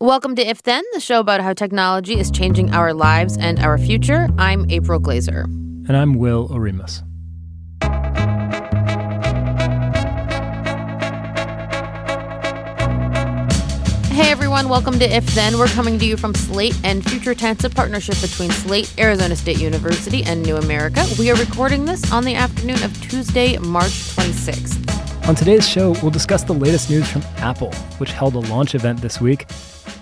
Welcome to If Then, the show about how technology is changing our lives and our future. I'm April Glaser. And I'm Will Oremus. Hey everyone, welcome to If Then. We're coming to you from Slate and Future Tense, a partnership between Slate, Arizona State University, and New America. We are recording this on the afternoon of Tuesday, March 26th. On today's show, we'll discuss the latest news from Apple, which held a launch event this week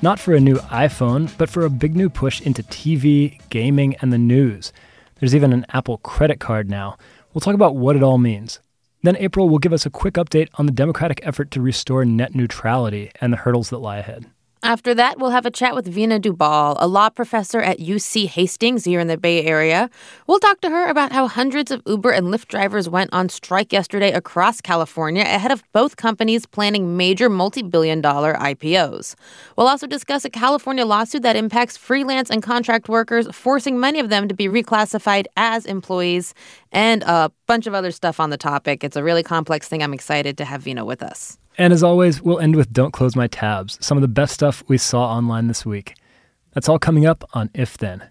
not for a new iPhone, but for a big new push into TV, gaming, and the news. There's even an Apple credit card now. We'll talk about what it all means. Then April will give us a quick update on the Democratic effort to restore net neutrality and the hurdles that lie ahead. After that, we'll have a chat with Veena Dubal, a law professor at UC Hastings here in the Bay Area. We'll talk to her about how hundreds of Uber and Lyft drivers went on strike yesterday across California ahead of both companies planning major multi billion dollar IPOs. We'll also discuss a California lawsuit that impacts freelance and contract workers, forcing many of them to be reclassified as employees, and a bunch of other stuff on the topic. It's a really complex thing. I'm excited to have Veena with us. And as always, we'll end with Don't Close My Tabs, some of the best stuff we saw online this week. That's all coming up on If Then.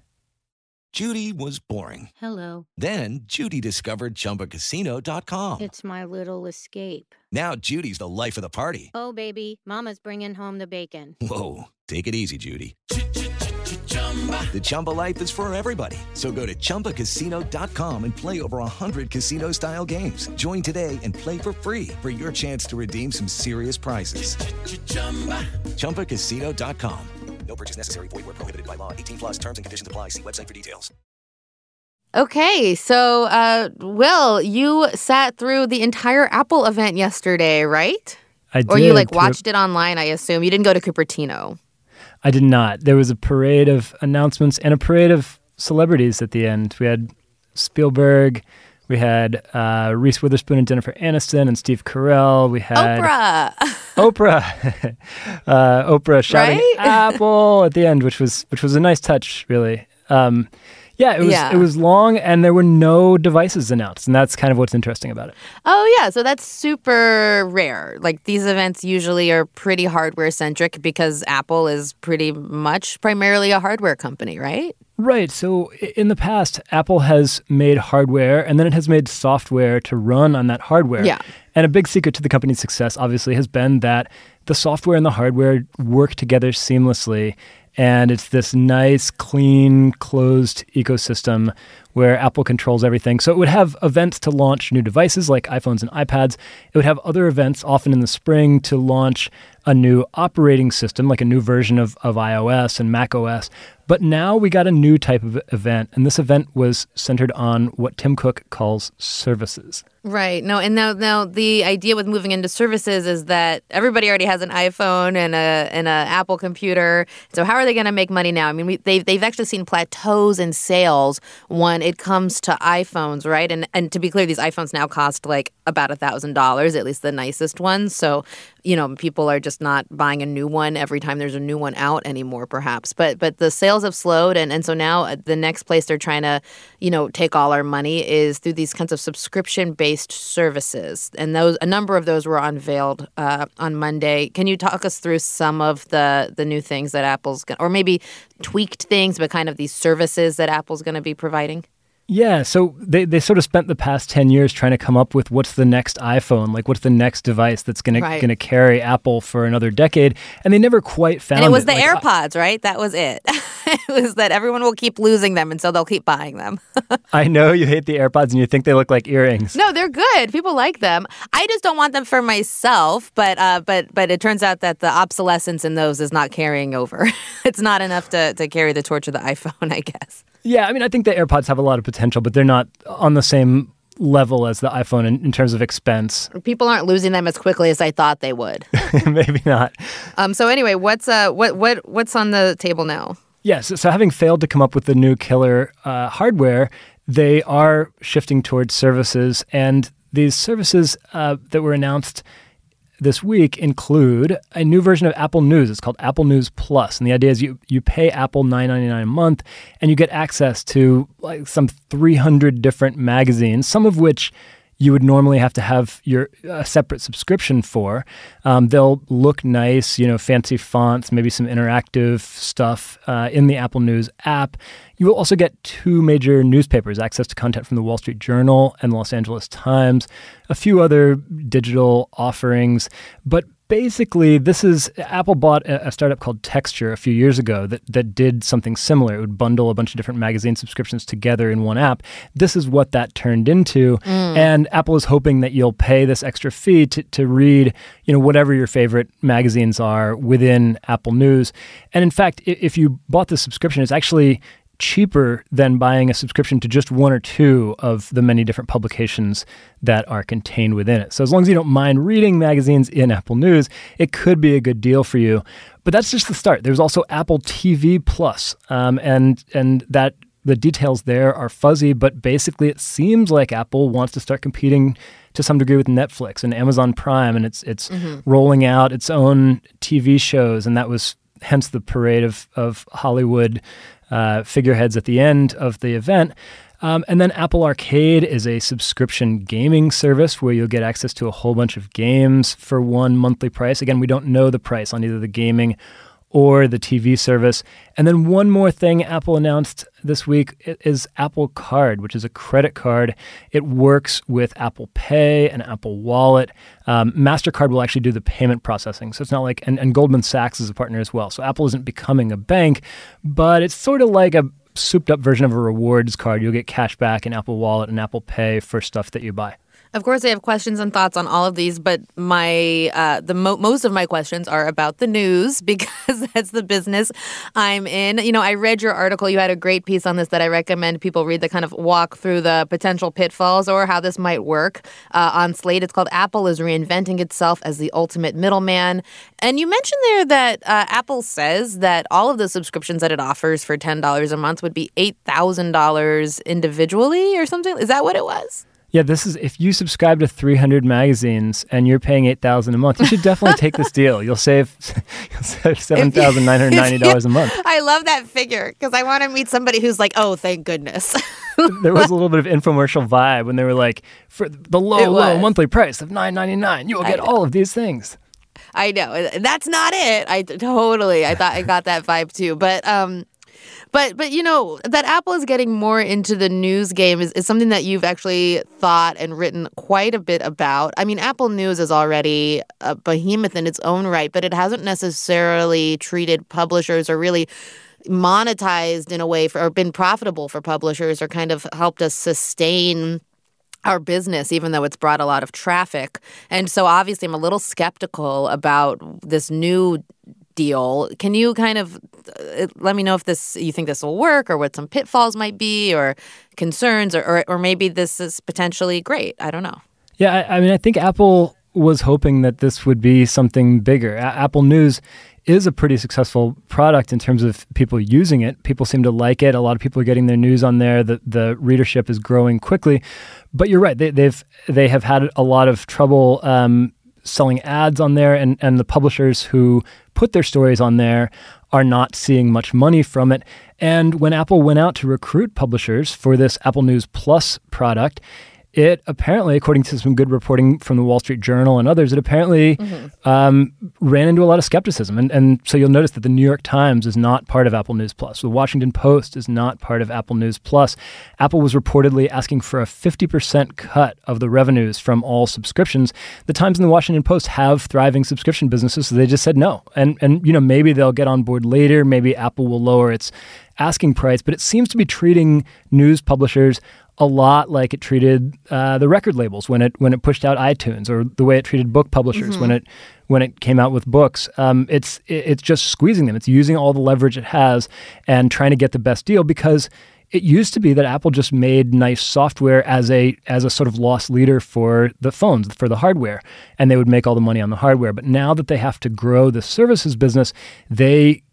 Judy was boring. Hello. Then Judy discovered chumbacasino.com. It's my little escape. Now Judy's the life of the party. Oh, baby, Mama's bringing home the bacon. Whoa. Take it easy, Judy. The Chumba life is for everybody. So go to ChumbaCasino.com and play over 100 casino style games. Join today and play for free for your chance to redeem some serious prizes. Ch-ch-chumba. ChumbaCasino.com. No purchase necessary. Void where prohibited by law. 18 plus terms and conditions apply. See website for details. Okay, so uh, Will, you sat through the entire Apple event yesterday, right? I did. Or you like watched it online, I assume. You didn't go to Cupertino. I did not. There was a parade of announcements and a parade of celebrities at the end. We had Spielberg, we had uh, Reese Witherspoon and Jennifer Aniston and Steve Carell. We had Oprah. Oprah. uh, Oprah shouting Right? "Apple" at the end, which was which was a nice touch, really. Um, yeah, it was Yeah. it was long, and there were no devices announced, and that's kind of what's interesting about it. Oh, yeah. So that's super rare. Like these events usually are pretty hardware centric because Apple is pretty much primarily a hardware company, right? Right. So in the past, Apple has made hardware and then it has made software to run on that hardware. Yeah. And a big secret to the company's success, obviously, has been that the software and the hardware work together seamlessly. And it's this nice, clean, closed ecosystem where Apple controls everything. So it would have events to launch new devices like iPhones and iPads. It would have other events, often in the spring, to launch a new operating system, like a new version of, of iOS and Mac OS. But now we got a new type of event, and this event was centered on what Tim Cook calls services. Right. No, and now now the idea with moving into services is that everybody already has an iPhone and a and a Apple computer. So how are they going to make money now? I mean, we, they've they've actually seen plateaus in sales when it comes to iPhones, right? And and to be clear, these iPhones now cost like about a thousand dollars, at least the nicest ones. So you know, people are just not buying a new one every time there's a new one out anymore, perhaps. But but the sales have slowed, and and so now uh, the next place they're trying to, you know, take all our money is through these kinds of subscription based services, and those a number of those were unveiled uh, on Monday. Can you talk us through some of the the new things that Apple's gonna, or maybe tweaked things, but kind of these services that Apple's going to be providing? Yeah, so they, they sort of spent the past 10 years trying to come up with what's the next iPhone, like what's the next device that's going Right. to carry Apple for another decade, and they never quite found And it was the Like, uh, AirPods, right? That was it. it was that everyone will keep losing them, and so they'll keep buying them. I know you hate the AirPods and you think they look like earrings. No, they're good. People like them. I just don't want them for myself. But uh, but but it turns out that the obsolescence in those is not carrying over. it's not enough to to carry the torch of the iPhone, I guess. Yeah, I mean, I think the AirPods have a lot of potential, but they're not on the same level as the iPhone in, in terms of expense. People aren't losing them as quickly as I thought they would. Maybe not. um. So anyway, what's uh what what what's on the table now? Yes. so, having failed to come up with the new killer uh, hardware, they are shifting towards services, and these services uh, that were announced this week include a new version of Apple News. It's called Apple News Plus, and the idea is you you pay Apple nine ninety nine a month, and you get access to like some three hundred different magazines, some of which you would normally have to have your a separate subscription for. Um, they'll look nice, you know, fancy fonts, maybe some interactive stuff uh, in the Apple News app. You will also get two major newspapers, access to content from the Wall Street Journal and the Los Angeles Times, a few other digital offerings, but basically this is apple bought a, startup called texture a few years ago that, that did something similar. It would bundle a bunch of different magazine subscriptions together in one app. This is what that turned into. Mm. and apple is hoping that you'll pay this extra fee to, to read you know whatever your favorite magazines are within apple news. And in fact if you bought the subscription it's actually cheaper than buying a subscription to just one or two of the many different publications that are contained within it. So, as long as you don't mind reading magazines in Apple News, it could be a good deal for you. But that's just the start. There's also Apple TV Plus, um, and and that the details there are fuzzy. But basically, it seems like Apple wants to start competing to some degree with Netflix and Amazon Prime, and it's it's mm-hmm. rolling out its own TV shows, and that was hence the parade of of Hollywood uh, figureheads at the end of the event. Um, and then Apple Arcade is a subscription gaming service where you'll get access to a whole bunch of games for one monthly price. Again, we don't know the price on either the gaming or the TV service. And then one more thing Apple announced this week is Apple Card, which is a credit card. It works with Apple Pay and Apple Wallet. Um, MasterCard will actually do the payment processing. So it's not like, and, and Goldman Sachs is a partner as well. So Apple isn't becoming a bank, but it's sort of like a souped up version of a rewards card. You'll get cash back in Apple Wallet and Apple Pay for stuff that you buy. Of course, I have questions and thoughts on all of these, but my uh, the mo- most of my questions are about the news because that's the business I'm in. You know, I read your article. You had a great piece on this that I recommend people read. The kind of walk through the potential pitfalls or how this might work uh, on Slate. It's called "Apple is reinventing itself as the ultimate middleman." And you mentioned there that uh, Apple says that all of the subscriptions that it offers for ten dollars a month would be eight thousand dollars individually or something. Is that what it was? Yeah, this is if you subscribe to 300 magazines and you're paying 8,000 a month, you should definitely take this deal. You'll save, you'll save $7,990 a month. I love that figure because I want to meet somebody who's like, "Oh, thank goodness." there was a little bit of infomercial vibe when they were like, "For the low, low monthly price of 9.99, you will get all of these things." I know. That's not it. I totally. I thought I got that vibe too. But um but but you know that Apple is getting more into the news game is, is something that you've actually thought and written quite a bit about. I mean, Apple News is already a behemoth in its own right, but it hasn't necessarily treated publishers or really monetized in a way for or been profitable for publishers or kind of helped us sustain our business, even though it's brought a lot of traffic. And so obviously, I'm a little skeptical about this new deal. Can you kind of uh, let me know if this you think this will work or what some pitfalls might be or concerns or or, or maybe this is potentially great. I don't know. Yeah, I, I mean, I think Apple was hoping that this would be something bigger. A- Apple News is a pretty successful product in terms of people using it. People seem to like it. A lot of people are getting their news on there. The the readership is growing quickly. But you're right. They, they've they have had a lot of trouble um, selling ads on there, and and the publishers who put their stories on there are not seeing much money from it. And when Apple went out to recruit publishers for this Apple News Plus product, it apparently, according to some good reporting from the Wall Street Journal and others, it apparently mm-hmm. um, ran into a lot of skepticism. And, and so you'll notice that the New York Times is not part of Apple News Plus. The Washington Post is not part of Apple News Plus. Apple was reportedly asking for a 50% cut of the revenues from all subscriptions. The Times and the Washington Post have thriving subscription businesses, so they just said no. And, and you know, maybe they'll get on board later. Maybe Apple will lower its asking price, but it seems to be treating news publishers a lot like it treated uh, the record labels when it when it pushed out iTunes, or the way it treated book publishers mm-hmm. when it when it came out with books. Um, it's it's just squeezing them. It's using all the leverage it has and trying to get the best deal because it used to be that Apple just made nice software as a as a sort of loss leader for the phones for the hardware, and they would make all the money on the hardware. But now that they have to grow the services business, they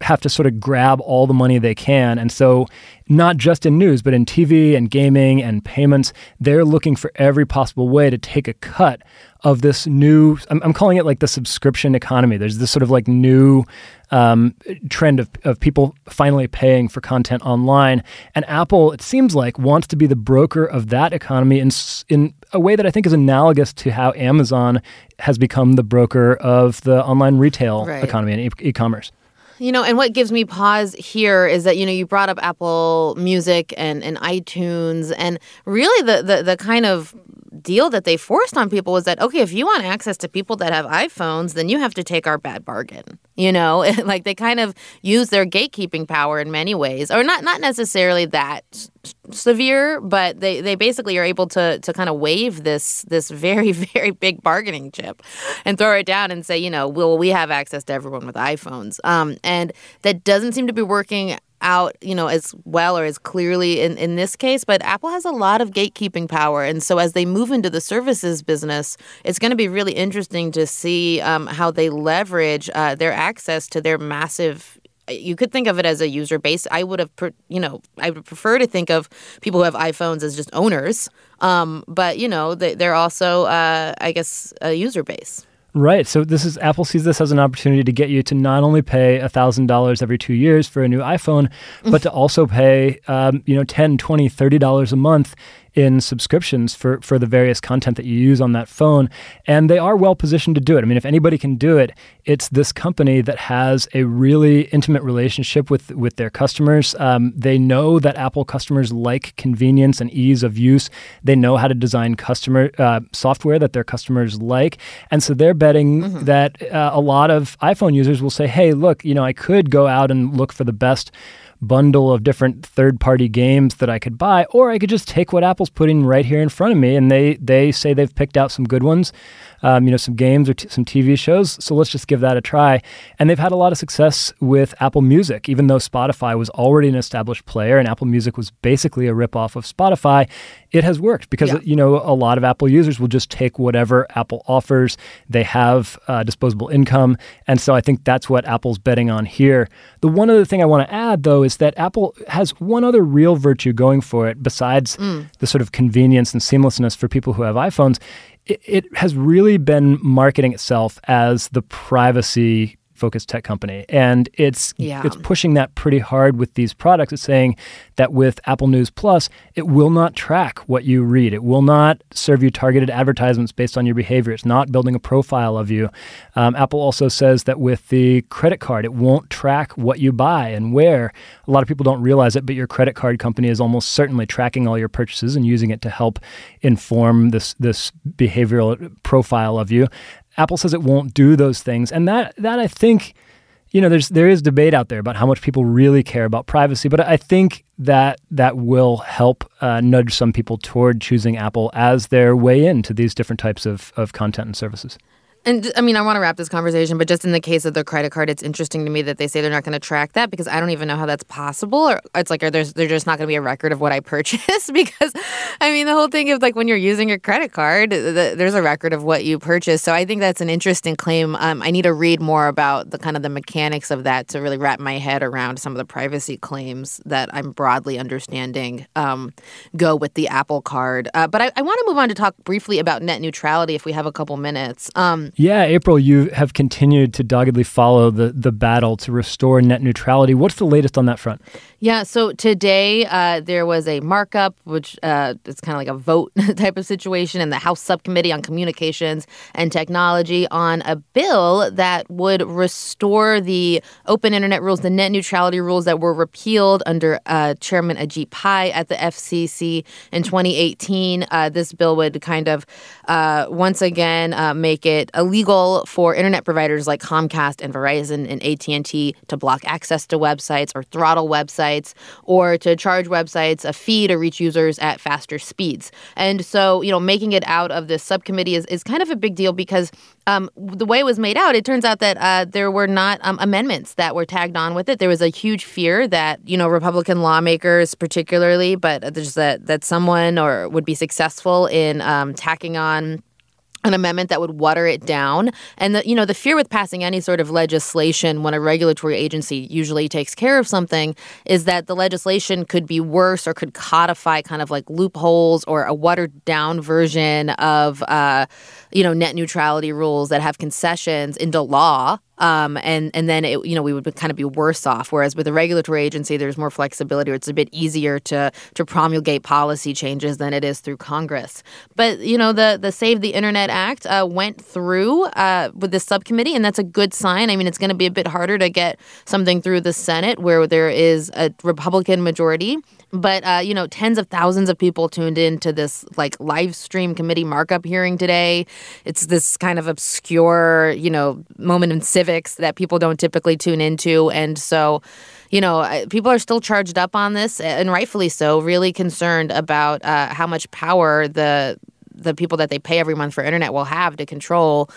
have to sort of grab all the money they can. And so, not just in news, but in TV and gaming and payments, they're looking for every possible way to take a cut of this new, I'm, I'm calling it like the subscription economy. There's this sort of like new um, trend of, of people finally paying for content online. And Apple, it seems like, wants to be the broker of that economy in, in a way that I think is analogous to how Amazon has become the broker of the online retail Right. economy and e- e-commerce. You know, and what gives me pause here is that you know you brought up Apple Music and, and iTunes, and really the, the the kind of deal that they forced on people was that okay, if you want access to people that have iPhones, then you have to take our bad bargain. You know, like they kind of use their gatekeeping power in many ways, or not not necessarily that severe, but they, they basically are able to to kind of waive this this very very big bargaining chip and throw it down and say, you know, will we have access to everyone with iPhones? Um, and that doesn't seem to be working out, you know, as well or as clearly in, in this case, but Apple has a lot of gatekeeping power. And so as they move into the services business, it's going to be really interesting to see um, how they leverage uh, their access to their massive you could think of it as a user base. I would have, you know, I would prefer to think of people who have iPhones as just owners. Um, but you know, they, they're also, uh, I guess, a user base. Right. So this is Apple sees this as an opportunity to get you to not only pay thousand dollars every two years for a new iPhone, but to also pay um, you know 10 20 30 dollars a month in subscriptions for for the various content that you use on that phone. And they are well positioned to do it. I mean, if anybody can do it, it's this company that has a really intimate relationship with with their customers. Um, they know that Apple customers like convenience and ease of use. They know how to design customer uh, software that their customers like, and so they're betting that uh, a lot of iPhone users will say, "Hey, look, you know, I could go out and look for the best." Bundle of different third-party games that I could buy, or I could just take what Apple's putting right here in front of me, and they they say they've picked out some good ones, um, you know, some games or t- some TV shows. So let's just give that a try. And they've had a lot of success with Apple Music, even though Spotify was already an established player, and Apple Music was basically a ripoff of Spotify. It has worked because Yeah. you know a lot of Apple users will just take whatever Apple offers. They have uh, disposable income, and so I think that's what Apple's betting on here. The one other thing I want to add, though, is that Apple has one other real virtue going for it besides the sort of convenience and seamlessness for people who have iPhones. It, has really been marketing itself as the privacy focused tech company. And it's Yeah. it's pushing that pretty hard with these products. It's saying that with Apple News Plus it will not track what you read. It will not serve you targeted advertisements based on your behavior. It's not building a profile of you. Um, Apple also says that with the credit card it won't track what you buy and where. A lot of people don't realize it but your credit card company is almost certainly tracking all your purchases and using it to help inform this this behavioral profile of you Apple says it won't do those things, and that that I think, you know, there's there is debate out there about how much people really care about privacy, but I think that that will help uh, nudge some people toward choosing Apple as their way into these different types of, of content and services. And I mean, I want to wrap this conversation, but just in the case of the credit card, it's interesting to me that they say they're not going to track that because I don't even know how that's possible. Or it's like, are there's there's just not going to be a record of what I purchased because, I mean, the whole thing of like when you're using your credit card, th- there's a record of what you purchased. So I think that's an interesting claim. Um, I need to read more about the kind of the mechanics of that to really wrap my head around some of the privacy claims that I'm broadly understanding um, go with the Apple Card. Uh, but I, I want to move on to talk briefly about net neutrality if we have a couple minutes. Um, Yeah, April, you have continued to doggedly follow the the battle to restore net neutrality. What's the latest on that front? Yeah, so today uh, there was a markup, which uh, it's kind of like a vote type of situation in the House Subcommittee on Communications and Technology on a bill that would restore the open internet rules, the net neutrality rules that were repealed under uh, Chairman Ajit Pai at the FCC in 2018. Uh, this bill would kind of uh, once again uh, make it illegal for internet providers like Comcast and Verizon and AT&T to block access to websites or throttle websites or to charge websites a fee to reach users at faster speeds. And so, you know, making it out of this subcommittee is, is kind of a big deal because um, the way it was made out, it turns out that uh, there were not um, amendments that were tagged on with it. There was a huge fear that you know Republican lawmakers, particularly, but just that that someone or would be successful in um, tacking on an amendment that would water it down. And the you know the fear with passing any sort of legislation when a regulatory agency usually takes care of something is that the legislation could be worse or could codify kind of like loopholes or a watered down version of uh, you know net neutrality rules that have concessions into law um, and and then it, you know we would kind of be worse off. Whereas with a regulatory agency, there's more flexibility, or it's a bit easier to to promulgate policy changes than it is through Congress. But you know the the Save the Internet Act uh, went through uh, with this subcommittee, and that's a good sign. I mean, it's going to be a bit harder to get something through the Senate where there is a Republican majority. But uh, you know, tens of thousands of people tuned in to this like live stream committee markup hearing today. It's this kind of obscure, you know, moment in civics that people don't typically tune into, and so you know, people are still charged up on this, and rightfully so. Really concerned about uh, how much power the the people that they pay every month for internet will have to control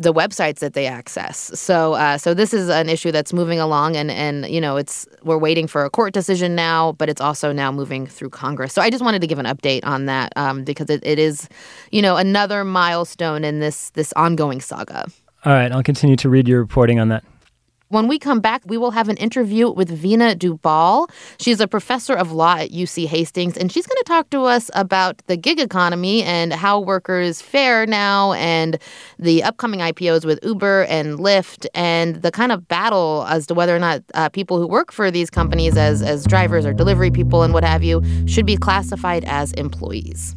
the websites that they access. So uh, so this is an issue that's moving along, and and you know it's we're waiting for a court decision now, but it's also now moving through Congress. So I just wanted to give an update on that um, because it, it is you know another milestone in this this ongoing saga. All right, I'll continue to read your reporting on that. When we come back, we will have an interview with Veena Dubal. She's a professor of law at UC Hastings, and she's going to talk to us about the gig economy and how workers fare now and the upcoming IPOs with Uber and Lyft and the kind of battle as to whether or not uh, people who work for these companies as, as drivers or delivery people and what have you should be classified as employees.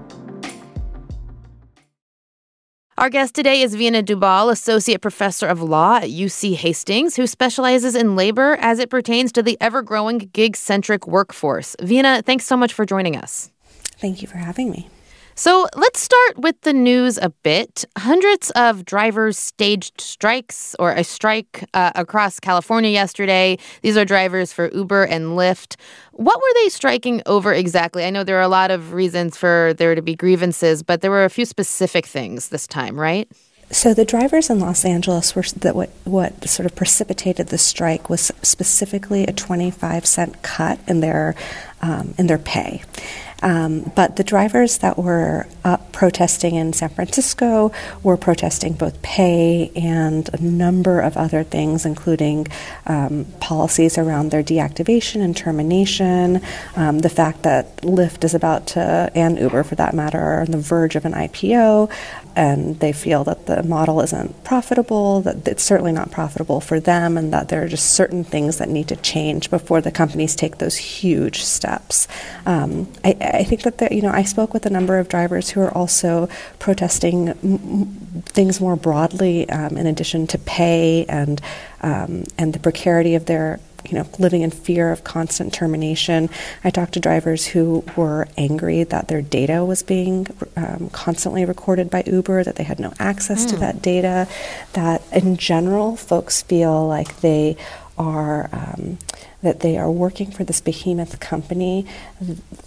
Our guest today is Veena Dubal, Associate Professor of Law at UC Hastings, who specializes in labor as it pertains to the ever growing gig centric workforce. Veena, thanks so much for joining us. Thank you for having me. So let's start with the news a bit. Hundreds of drivers staged strikes or a strike uh, across California yesterday. These are drivers for Uber and Lyft. What were they striking over exactly? I know there are a lot of reasons for there to be grievances, but there were a few specific things this time, right? So the drivers in Los Angeles were that what what sort of precipitated the strike was specifically a 25 cent cut in their um, in their pay. Um, but the drivers that were up protesting in San Francisco were protesting both pay and a number of other things, including um, policies around their deactivation and termination, um, the fact that Lyft is about to, and Uber for that matter, are on the verge of an IPO, and they feel that the model isn't profitable, that it's certainly not profitable for them, and that there are just certain things that need to change before the companies take those huge steps. Um, I, I, think that there, you know I spoke with a number of drivers who are also protesting m- things more broadly, um, in addition to pay and um, and the precarity of their you know, living in fear of constant termination. I talked to drivers who were angry that their data was being um, constantly recorded by Uber, that they had no access mm. to hmm. that data, that in general, folks feel like they are. Um, that they are working for this behemoth company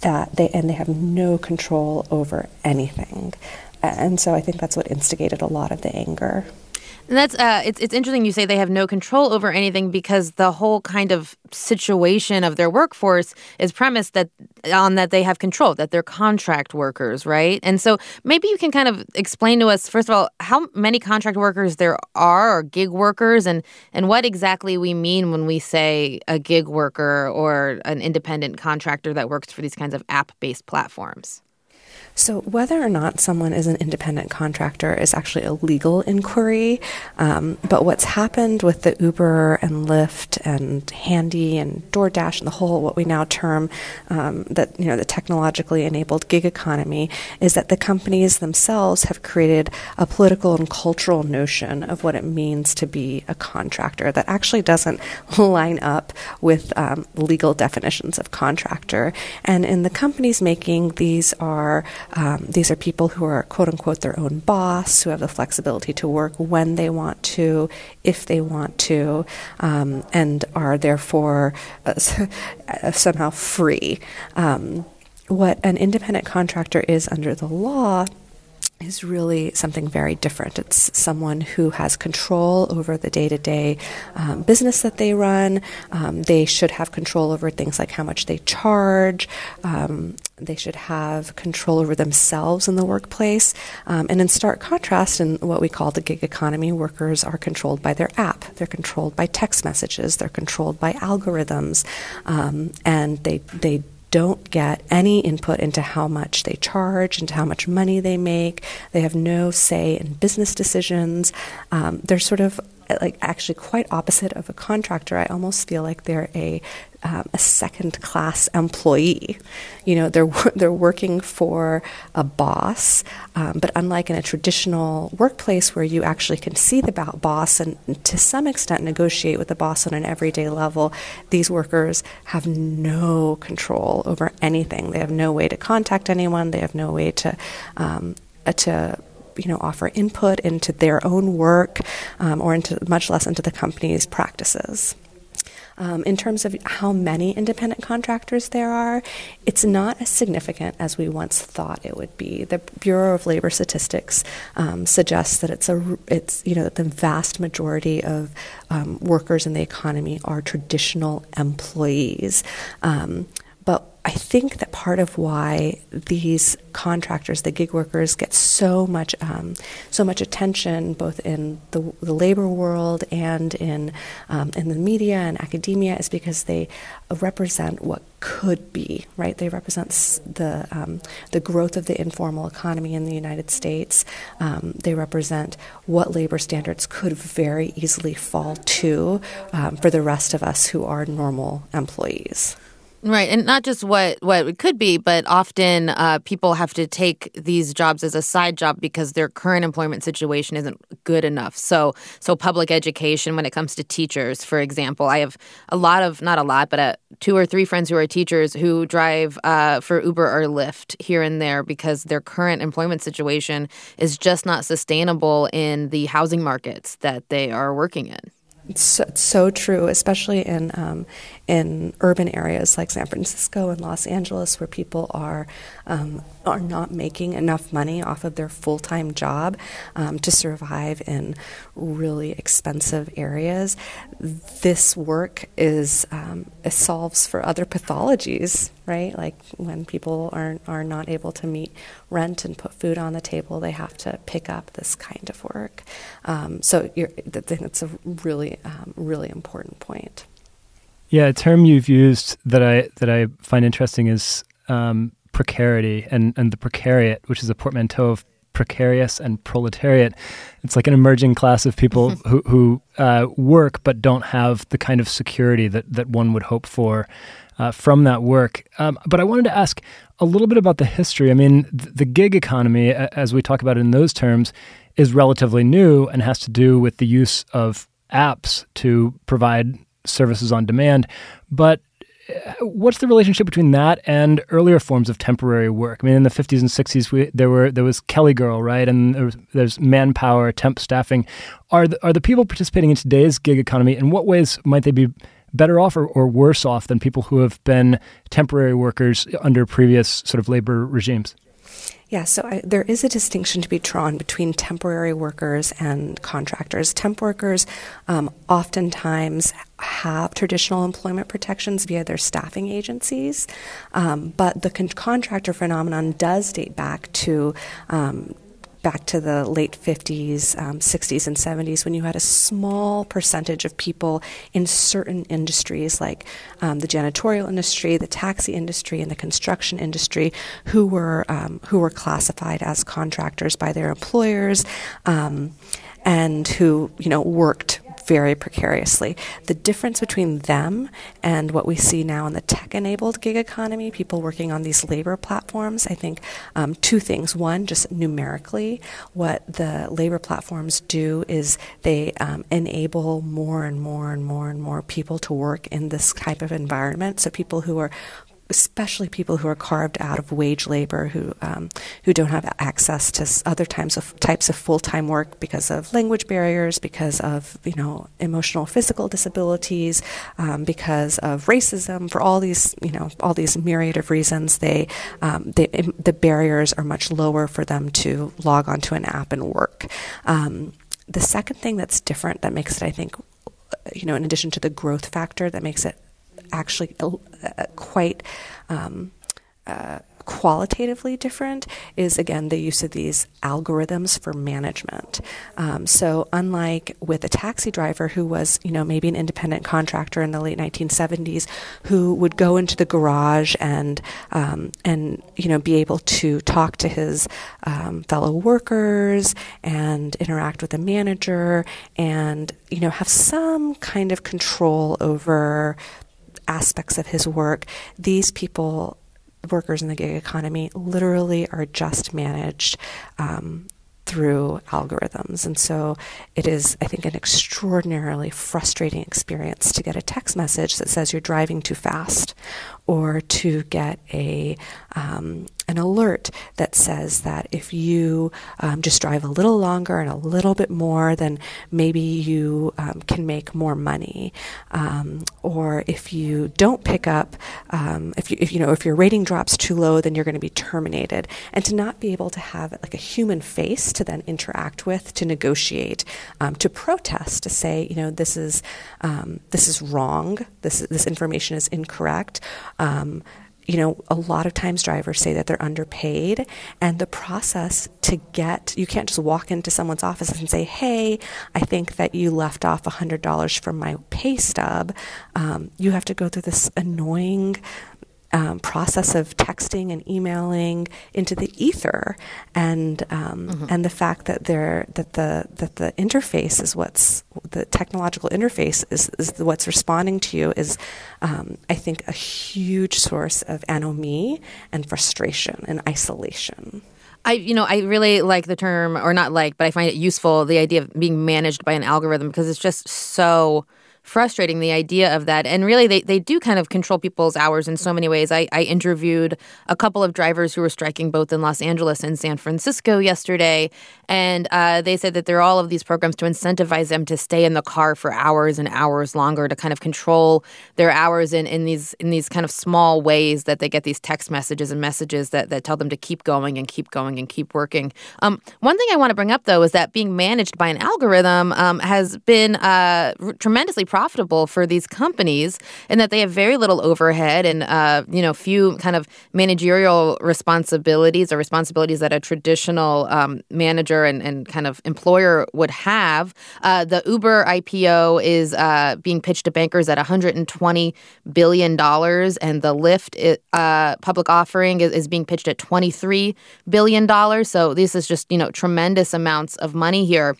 that they and they have no control over anything and so I think that's what instigated a lot of the anger. And that's uh, it's it's interesting you say they have no control over anything because the whole kind of situation of their workforce is premised that on that they have control that they're contract workers, right? And so maybe you can kind of explain to us first of all how many contract workers there are or gig workers and and what exactly we mean when we say a gig worker or an independent contractor that works for these kinds of app-based platforms. So, whether or not someone is an independent contractor is actually a legal inquiry. Um, but what's happened with the Uber and Lyft and Handy and DoorDash and the whole what we now term um, that you know the technologically enabled gig economy is that the companies themselves have created a political and cultural notion of what it means to be a contractor that actually doesn't line up with um, legal definitions of contractor. And in the companies making these are um, these are people who are quote unquote their own boss, who have the flexibility to work when they want to, if they want to, um, and are therefore uh, somehow free. Um, what an independent contractor is under the law is really something very different. It's someone who has control over the day to day business that they run. Um, they should have control over things like how much they charge. Um, they should have control over themselves in the workplace. Um, and in stark contrast, in what we call the gig economy, workers are controlled by their app. They're controlled by text messages. They're controlled by algorithms. Um, and they, they don't get any input into how much they charge, into how much money they make. They have no say in business decisions. Um, they're sort of like actually quite opposite of a contractor. I almost feel like they're a um, a second class employee. You know, they're they're working for a boss, um, but unlike in a traditional workplace where you actually can see the boss and to some extent negotiate with the boss on an everyday level, these workers have no control over anything. They have no way to contact anyone. They have no way to um, uh, to you know offer input into their own work um, or into much less into the company's practices. Um, in terms of how many independent contractors there are, it's not as significant as we once thought it would be. The Bureau of Labor Statistics um, suggests that it's a it's you know that the vast majority of um, workers in the economy are traditional employees. I think that part of why these contractors, the gig workers, get so much um, so much attention, both in the, the labor world and in um, in the media and academia, is because they represent what could be. Right? They represent the um, the growth of the informal economy in the United States. Um, they represent what labor standards could very easily fall to um, for the rest of us who are normal employees. Right, and not just what what it could be, but often uh, people have to take these jobs as a side job because their current employment situation isn't good enough. So, so public education when it comes to teachers, for example, I have a lot of not a lot, but uh, two or three friends who are teachers who drive uh, for Uber or Lyft here and there because their current employment situation is just not sustainable in the housing markets that they are working in. It's so, it's so, true, especially in um, in urban areas like San Francisco and Los Angeles, where people are um, are not making enough money off of their full time job um, to survive in really expensive areas. This work is um, solves for other pathologies, right? Like when people are are not able to meet rent and put food on the table, they have to pick up this kind of work. Um, so that's a really um, really important point. Yeah, a term you've used that I that I find interesting is um, precarity and and the precariat, which is a portmanteau of precarious and proletariat. It's like an emerging class of people who who uh, work but don't have the kind of security that that one would hope for. Uh, from that work. Um, but I wanted to ask a little bit about the history. I mean, th- the gig economy, as we talk about it in those terms, is relatively new and has to do with the use of apps to provide services on demand. But uh, what's the relationship between that and earlier forms of temporary work? I mean, in the 50s and 60s, we, there were there was Kelly Girl, right, and there was, there's manpower, temp staffing. Are the, are the people participating in today's gig economy? In what ways might they be better off or, or worse off than people who have been temporary workers under previous sort of labor regimes? Yeah, so I, there is a distinction to be drawn between temporary workers and contractors. Temp workers um, oftentimes have traditional employment protections via their staffing agencies, um, but the con- contractor phenomenon does date back to um, back to the late 50s, um, 60s, and 70s when you had a small percentage of people in certain industries like um, the janitorial industry, the taxi industry, and the construction industry who were um, who were classified as contractors by their employers um, and who you know worked very precariously. The difference between them and what we see now in the tech enabled gig economy, people working on these labor platforms, I think um, two things. One, just numerically, what the labor platforms do is they um, enable more and more and more and more people to work in this type of environment. So people who are especially people who are carved out of wage labor, who um, who don't have access to other types of types of full time work because of language barriers, because of you know emotional physical disabilities, um, because of racism. For all these you know all these myriad of reasons, they, um, they the barriers are much lower for them to log onto an app and work. Um, the second thing that's different that makes it, I think, you know, in addition to the growth factor that makes it actually uh, quite um, uh, qualitatively different is again the use of these algorithms for management. Um, so unlike with a taxi driver who was you know maybe an independent contractor in the late 1970s who would go into the garage and um, and you know be able to talk to his um, fellow workers and interact with the manager and you know have some kind of control over aspects of his work, these people, workers in the gig economy, literally are just managed um, through algorithms. And so it is, I think, an extraordinarily frustrating experience to get a text message that says you're driving too fast or to get a um, an alert that says that if you um, just drive a little longer and a little bit more, then maybe you um, can make more money. Um, or if you don't pick up, um, if you if you know if your rating drops too low, then you're going to be terminated. And to not be able to have like a human face to then interact with, to negotiate, um, to protest, to say, you know, this is this is wrong. This this information is incorrect. You know, a lot of times drivers say that they're underpaid, and the process to get you can't just walk into someone's office and say, "Hey, I think that you left off $100 from my pay stub." Um, you have to go through this annoying um, process of texting and emailing into the ether, and um, mm-hmm. and the fact that there that the that the interface is what's the technological interface is, is what's responding to you is, um, I think, a huge source of anomie and frustration and isolation. I, you know, I really like the term, or not like, but I find it useful, the idea of being managed by an algorithm because it's just so frustrating the idea of that. And really, they, they do kind of control people's hours in so many ways. I, I interviewed a couple of drivers who were striking both in Los Angeles and San Francisco yesterday. And uh, they said that there are all of these programs to incentivize them to stay in the car for hours and hours longer to kind of control their hours in, in these in these kind of small ways that they get these text messages and messages that, that tell them to keep going and keep going and keep working. Um, one thing I want to bring up, though, is that being managed by an algorithm um, has been uh, tremendously profitable for these companies in that they have very little overhead and uh, you know few kind of managerial responsibilities or responsibilities that a traditional um, manager and, and kind of employer would have. Uh, the Uber IPO is uh, being pitched to bankers at 120 billion dollars, and the Lyft uh, public offering is, is being pitched at 23 billion dollars. So this is just you know tremendous amounts of money here.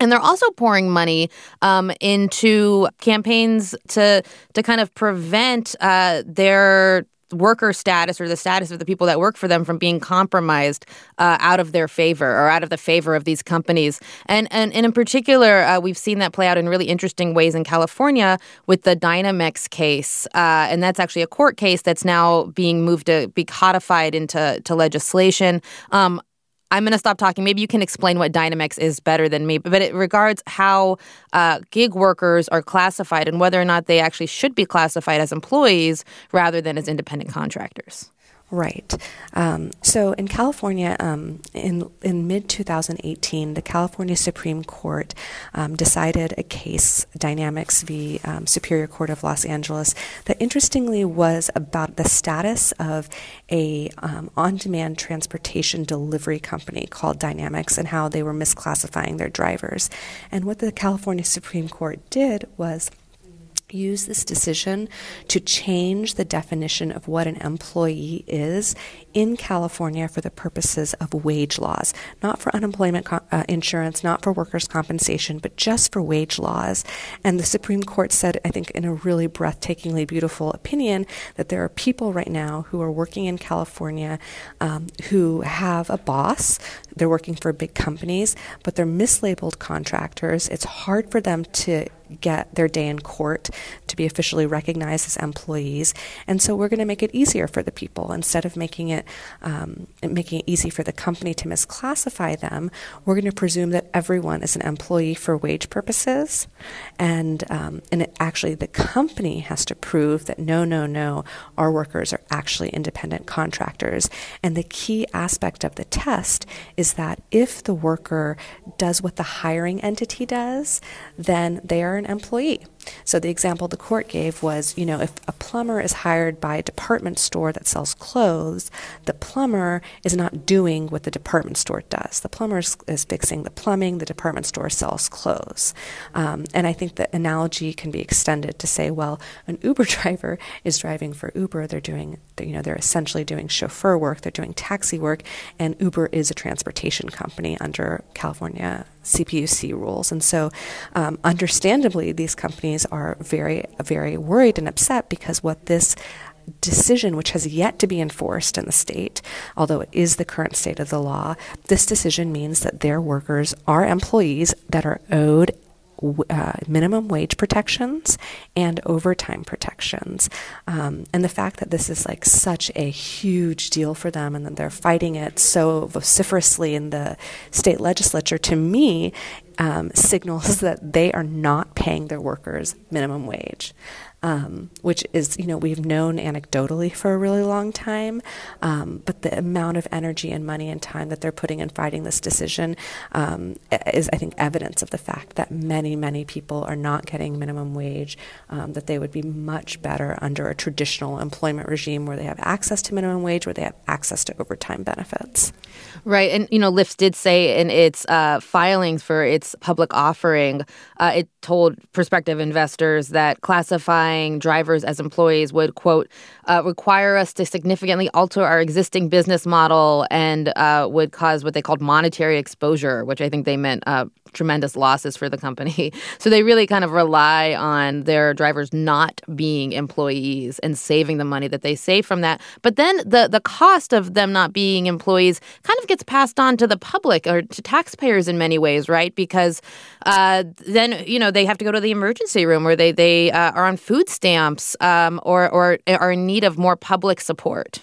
And they're also pouring money um, into campaigns to to kind of prevent uh, their worker status or the status of the people that work for them from being compromised uh, out of their favor or out of the favor of these companies. And and, and in particular, uh, we've seen that play out in really interesting ways in California with the Dynamex case, uh, and that's actually a court case that's now being moved to be codified into to legislation. Um, I'm going to stop talking. Maybe you can explain what Dynamex is better than me, but it regards how uh, gig workers are classified and whether or not they actually should be classified as employees rather than as independent contractors. Right. Um, so in California, um, in in mid 2018, the California Supreme Court um, decided a case, Dynamex v. Um, Superior Court of Los Angeles, that interestingly was about the status of a um, on-demand transportation delivery company called Dynamex and how they were misclassifying their drivers. And what the California Supreme Court did was use this decision to change the definition of what an employee is in California for the purposes of wage laws, not for unemployment co- uh, insurance, not for workers' compensation, but just for wage laws. And the Supreme Court said, I think, in a really breathtakingly beautiful opinion, that there are people right now who are working in California um, who have a boss. They're working for big companies, but they're mislabeled contractors. It's hard for them to get their day in court to be officially recognized as employees. And so we're going to make it easier for the people. Instead of making it um, making it easy for the company to misclassify them, we're going to presume that everyone is an employee for wage purposes, and um, and it actually the company has to prove that no, no, no, our workers are actually independent contractors. And the key aspect of the test is that if the worker does what the hiring entity does, then they are an employee. So the example the court gave was, you know, if a plumber is hired by a department store that sells clothes, the plumber is not doing what the department store does. The plumber is, is fixing the plumbing, the department store sells clothes. Um, and I think the analogy can be extended to say, well, an Uber driver is driving for Uber. They're doing, you know, they're essentially doing chauffeur work. They're doing taxi work, and Uber is a transportation company under California CPUC rules. And so, um, understandably, these companies are very, very worried and upset because what this decision, which has yet to be enforced in the state, although it is the current state of the law, this decision means that their workers are employees that are owed uh, minimum wage protections and overtime protections. Um, and the fact that this is like such a huge deal for them and that they're fighting it so vociferously in the state legislature, to me, um, signals that they are not paying their workers minimum wage um, which is, you know, we've known anecdotally for a really long time. Um, but the amount of energy and money and time that they're putting in fighting this decision um, is, I think, evidence of the fact that many, many people are not getting minimum wage, um, that they would be much better under a traditional employment regime where they have access to minimum wage, where they have access to overtime benefits. Right. And, you know, Lyft did say in its uh, filings for its public offering, uh, it told prospective investors that classifying drivers as employees would, quote, uh, require us to significantly alter our existing business model and uh, would cause what they called monetary exposure, which I think they meant uh, tremendous losses for the company. So they really kind of rely on their drivers not being employees and saving the money that they save from that. But then the, the cost of them not being employees kind of gets passed on to the public or to taxpayers in many ways, right? Because uh, then, you know, they have to go to the emergency room where they, they uh, are on food stamps um, or, or are in need of more public support.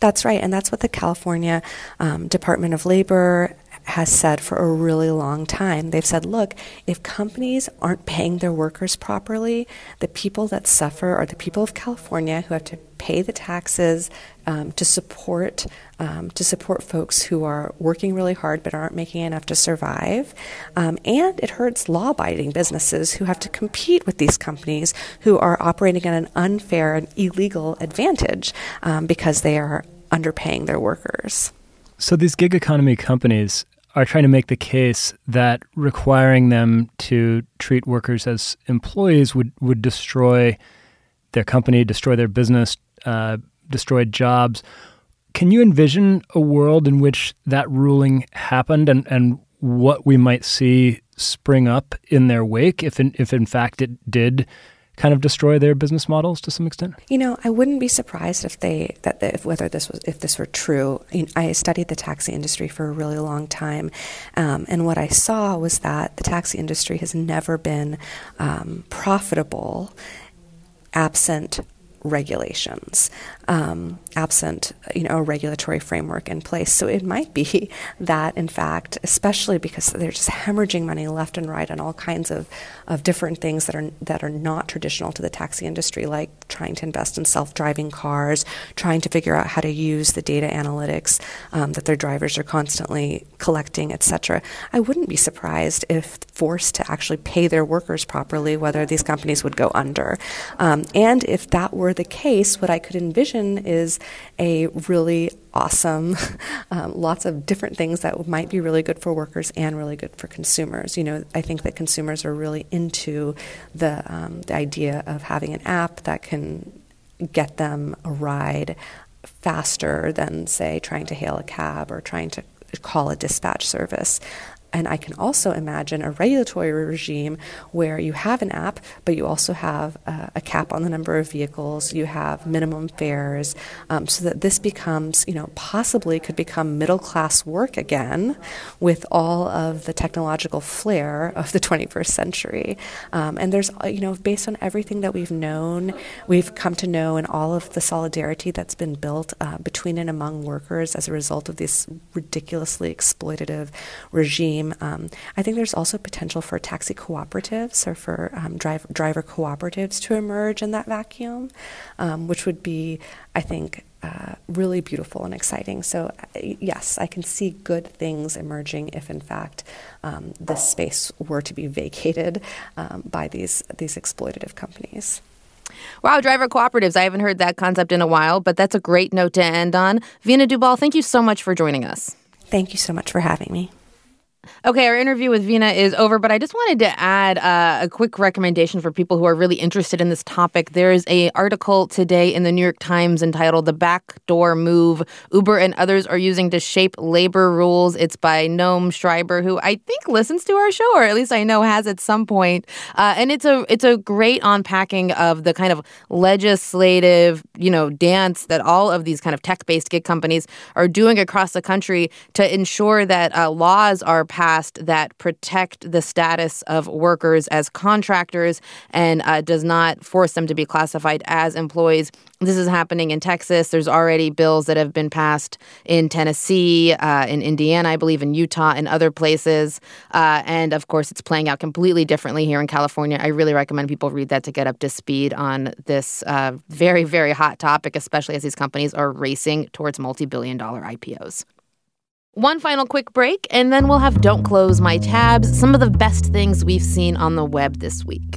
That's right. And that's what the California um, Department of Labor has said for a really long time. They've said, look, if companies aren't paying their workers properly, the people that suffer are the people of California who have to pay the taxes um, to support um, to support folks who are working really hard but aren't making enough to survive, um, and it hurts law-abiding businesses who have to compete with these companies who are operating at an unfair and illegal advantage um, because they are underpaying their workers. So these gig economy companies are trying to make the case that requiring them to treat workers as employees would, would destroy their company, destroy their business, uh, destroy jobs. Can you envision a world in which that ruling happened and, and what we might see spring up in their wake if in, if in fact it did kind of destroy their business models to some extent? You know, I wouldn't be surprised if they that if whether this was if this were true. I studied the taxi industry for a really long time, um, and what I saw was that the taxi industry has never been um, profitable absent regulations, um, absent you know a regulatory framework in place. So it might be that, in fact, especially because they're just hemorrhaging money left and right on all kinds of, of different things that are that are not traditional to the taxi industry, like trying to invest in self-driving cars, trying to figure out how to use the data analytics um, that their drivers are constantly collecting, etc. I wouldn't be surprised if forced to actually pay their workers properly, whether these companies would go under. Um, and if that were the case, what I could envision is a really awesome, um, lots of different things that might be really good for workers and really good for consumers. You know, I think that consumers are really into the um, the idea of having an app that can get them a ride faster than, say, trying to hail a cab or trying to call a dispatch service. And I can also imagine a regulatory regime where you have an app, but you also have uh, a cap on the number of vehicles, you have minimum fares, um, so that this becomes, you know, possibly could become middle class work again with all of the technological flair of the 21st century. Um, and there's, uh, you know, based on everything that we've known, we've come to know, and all of the solidarity that's been built uh, between and among workers as a result of this ridiculously exploitative regime um, I think there's also potential for taxi cooperatives or for um, driver, driver cooperatives to emerge in that vacuum, um, which would be, I think, uh, really beautiful and exciting. So, uh, yes, I can see good things emerging if, in fact, um, this space were to be vacated um, by these these exploitative companies. Wow, driver cooperatives. I haven't heard that concept in a while, but that's a great note to end on. Veena Dubal, thank you so much for joining us. Thank you so much for having me. Okay, our interview with Veena is over, but I just wanted to add uh, a quick recommendation for people who are really interested in this topic. There's a article today in the New York Times entitled "The Backdoor Move Uber and Others Are Using to Shape Labor Rules." It's by Noam Scheiber, who I think listens to our show, or at least I know has at some point. Uh, and it's a it's a great unpacking of the kind of legislative, you know, dance that all of these kind of tech-based gig companies are doing across the country to ensure that uh, laws are passed that protect the status of workers as contractors and uh, does not force them to be classified as employees. This is happening in Texas. There's already bills that have been passed in Tennessee, uh, in Indiana, I believe, in Utah, and other places. Uh, and of course, it's playing out completely differently here in California. I really recommend people read that to get up to speed on this uh, very, very hot topic, especially as these companies are racing towards multi billion dollar IPOs. One final quick break, and then we'll have Don't Close My Tabs, some of the best things we've seen on the web this week.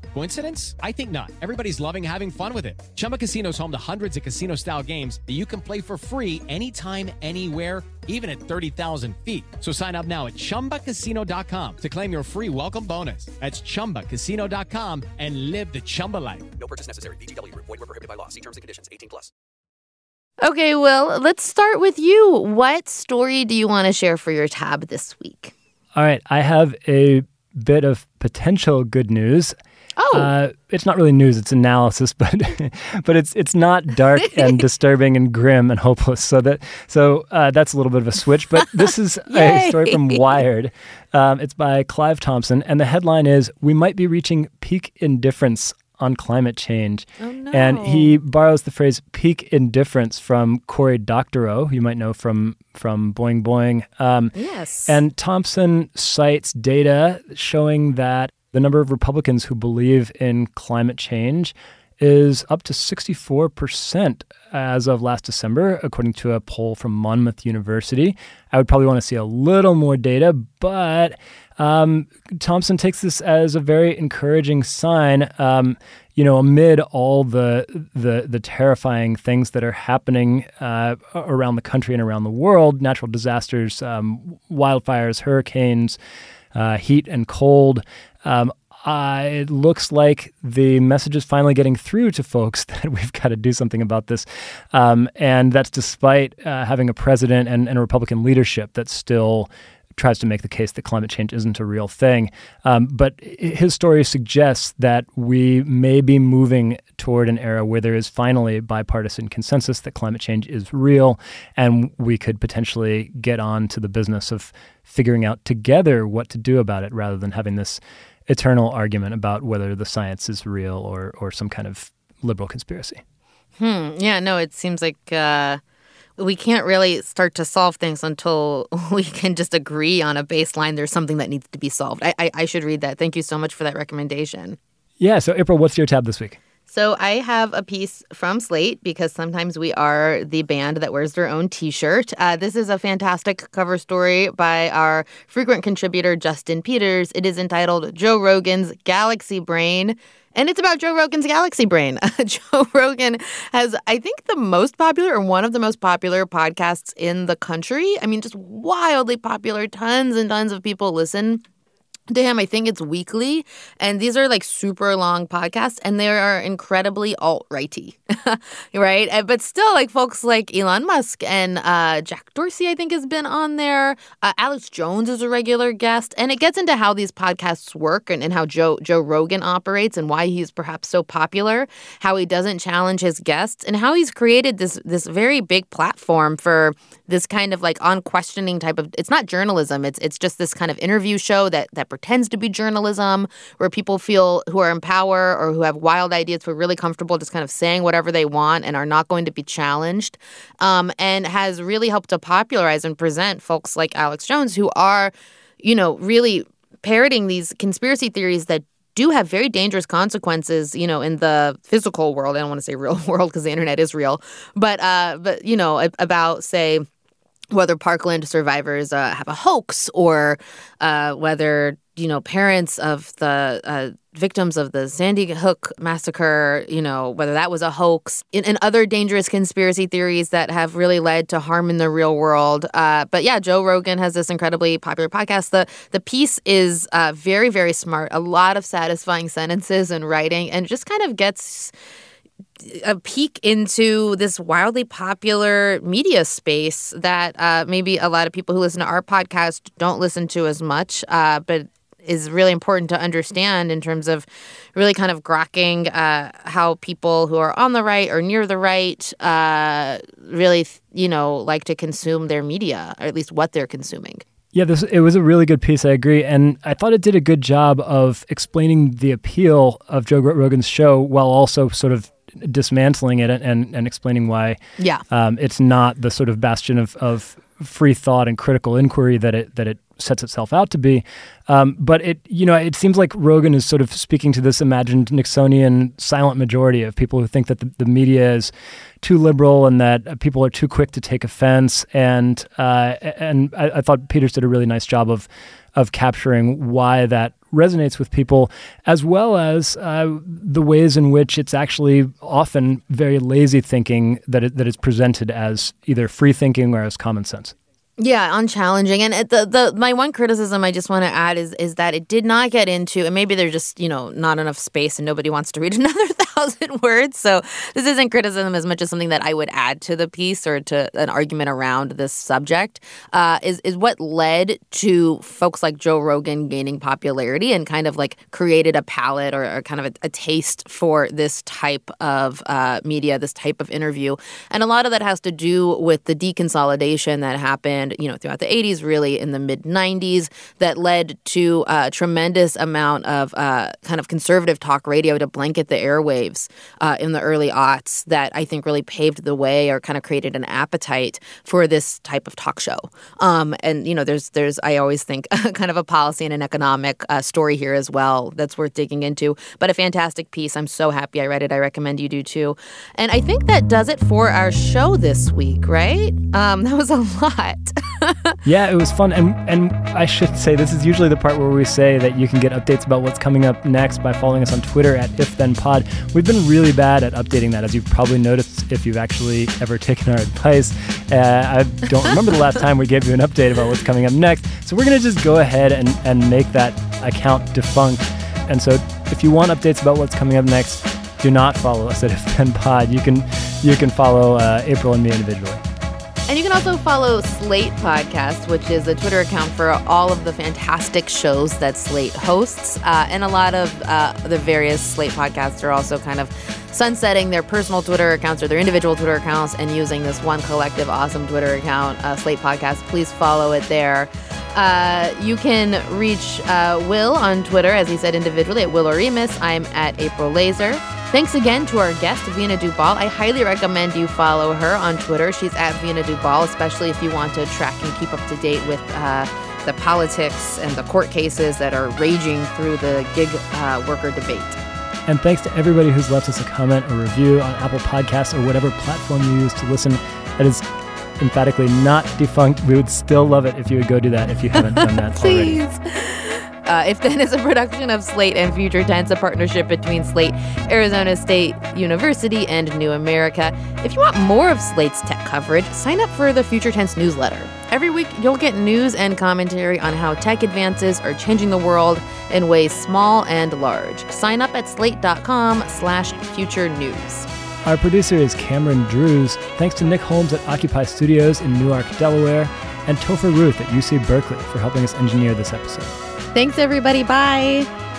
Coincidence? I think not. Everybody's loving having fun with it. Chumba Casino is home to hundreds of casino style games that you can play for free anytime, anywhere, even at 30,000 feet. So sign up now at chumbacasino.com to claim your free welcome bonus. That's chumbacasino.com and live the Chumba life. No purchase necessary. VGW Group. Void were prohibited by law. See terms and conditions. 18 plus. Okay, Will, let's start with you. What story do you want to share for your tab this week? All right, I have a bit of potential good news. Oh, Uh, it's not really news; it's analysis, but but it's it's not dark and disturbing and grim and hopeless. So that so uh, that's a little bit of a switch. But this is a story from Wired. Um, it's by Clive Thompson, and the headline is "We might be reaching peak indifference on climate change." oh no. And he borrows the phrase "peak indifference" from Cory Doctorow, who you might know from from Boing Boing. Um, yes. and Thompson cites data showing that the number of Republicans who believe in climate change is up to 64% as of last December, according to a poll from Monmouth University. I would probably want to see a little more data, but um, Thompson takes this as a very encouraging sign. Um, you know, amid all the the the terrifying things that are happening uh, around the country and around the world, natural disasters, um, wildfires, hurricanes, uh, heat and cold. Um, uh, it looks like the message is finally getting through to folks that we've got to do something about this. Um, and that's despite uh, having a president and, and a Republican leadership that still tries to make the case that climate change isn't a real thing. Um, but his story suggests that we may be moving toward an era where there is finally bipartisan consensus that climate change is real, and we could potentially get on to the business of figuring out together what to do about it rather than having this eternal argument about whether the science is real or, or some kind of liberal conspiracy. Hmm. Yeah, no, it seems like. Uh we can't really start to solve things until we can just agree on a baseline. There's something that needs to be solved. I, I, I should read that. Thank you so much for that recommendation. Yeah. So, April, what's your tab this week? So I have a piece from Slate because sometimes we are the band that wears their own T-shirt. Uh, this is a fantastic cover story by our frequent contributor Justin Peters. It is entitled "Joe Rogan's Galaxy Brain." And it's about Joe Rogan's Galaxy Brain. Joe Rogan has, I think, the most popular or one of the most popular podcasts in the country. I mean, just wildly popular. Tons and tons of people listen to him. I think it's weekly. And these are like super long podcasts and they are incredibly alt righty, right? But still, like folks like Elon Musk and uh, Jack Dorsey, I think, has been on there. Uh, Alex Jones is a regular guest. And it gets into how these podcasts work and, and how Joe, Joe Rogan operates and why he's perhaps so popular, how he doesn't challenge his guests, and how he's created this, this very big platform for this kind of like unquestioning type of it's not journalism it's it's just this kind of interview show that that pretends to be journalism where people feel who are in power or who have wild ideas feel really comfortable just kind of saying whatever they want and are not going to be challenged um, and has really helped to popularize and present folks like alex jones who are you know really parroting these conspiracy theories that do have very dangerous consequences, you know, in the physical world. I don't want to say real world because the internet is real, but uh, but you know, about say whether Parkland survivors uh, have a hoax or uh, whether you know parents of the uh, victims of the Sandy Hook massacre, you know whether that was a hoax, and, and, other dangerous conspiracy theories that have really led to harm in the real world. Uh, but yeah, Joe Rogan has this incredibly popular podcast. the The piece is uh, very very smart, a lot of satisfying sentences and writing, and just kind of gets a peek into this wildly popular media space that uh, maybe a lot of people who listen to our podcast don't listen to as much, uh, but is really important to understand in terms of really kind of grokking uh, how people who are on the right or near the right uh, really, you know, like to consume their media, or at least what they're consuming. Yeah, this it was a really good piece. I agree, and I thought it did a good job of explaining the appeal of Joe Rogan's show while also sort of dismantling it and, and explaining why yeah. Um, it's not the sort of bastion of, of free thought and critical inquiry that it that it sets itself out to be. Um, but it you know it seems like Rogan is sort of speaking to this imagined Nixonian silent majority of people who think that the, the media is too liberal and that people are too quick to take offense. And uh, and I, I thought Peters did a really nice job of of capturing why that resonates with people, as well as uh, the ways in which it's actually often very lazy thinking that it, that is presented as either free thinking or as common sense. Yeah, unchallenging. And the the my one criticism I just want to add is is that it did not get into, and maybe there's just you know not enough space, and nobody wants to read another thousand words. So this isn't criticism as much as something that I would add to the piece or to an argument around this subject. Uh, is is what led to folks like Joe Rogan gaining popularity and kind of like created a palette or, or kind of a, a, taste for this type of uh, media, this type of interview, and a lot of that has to do with the deconsolidation that happened you know, throughout the 80s, really in the mid 90s, that led to a tremendous amount of uh, kind of conservative talk radio to blanket the airwaves uh, in the early aughts that I think really paved the way or kind of created an appetite for this type of talk show. Um, and, you know, there's, there's, I always think, kind of a policy and an economic uh, story here as well that's worth digging into. But a fantastic piece. I'm so happy I read it. I recommend you do too. And I think that does it for our show this week, right? Um, that was a lot. yeah, it was fun, and and I should say this is usually the part where we say that you can get updates about what's coming up next by following us on Twitter at IfThenPod. We've been really bad at updating that, as you've probably noticed if you've actually ever taken our advice. Uh, I don't remember the last time we gave you an update about what's coming up next, so we're gonna just go ahead and and make that account defunct. And so if you want updates about what's coming up next, do not follow us at If Pod. You can you can follow uh, April and me individually. And you can also follow Slate Podcast, which is a Twitter account for all of the fantastic shows that Slate hosts. Uh, and a lot of uh, the various Slate podcasts are also kind of sunsetting their personal Twitter accounts or their individual Twitter accounts and using this one collective awesome Twitter account, uh, Slate Podcast. Please follow it there. Uh, you can reach uh, Will on Twitter, as he said individually, at Will Oremus. I'm at April Laser. Thanks again to our guest, Veena Dubal. I highly recommend you follow her on Twitter. She's at Veena Dubal, especially if you want to track and keep up to date with uh, the politics and the court cases that are raging through the gig uh, worker debate. And thanks to everybody who's left us a comment or review on Apple Podcasts or whatever platform you use to listen. That is emphatically not defunct. We would still love it if you would go do that if you haven't done that already. Please. Uh, if Then is a production of Slate and Future Tense, a partnership between Slate, Arizona State University, and New America. If you want more of Slate's tech coverage, sign up for the Future Tense newsletter. Every week, you'll get news and commentary on how tech advances are changing the world in ways small and large. Sign up at slate.com slash future news. Our producer is Cameron Drews. Thanks to Nick Holmes at Occupy Studios in Newark, Delaware, and Topher Ruth at UC Berkeley for helping us engineer this episode. Thanks, everybody. Bye.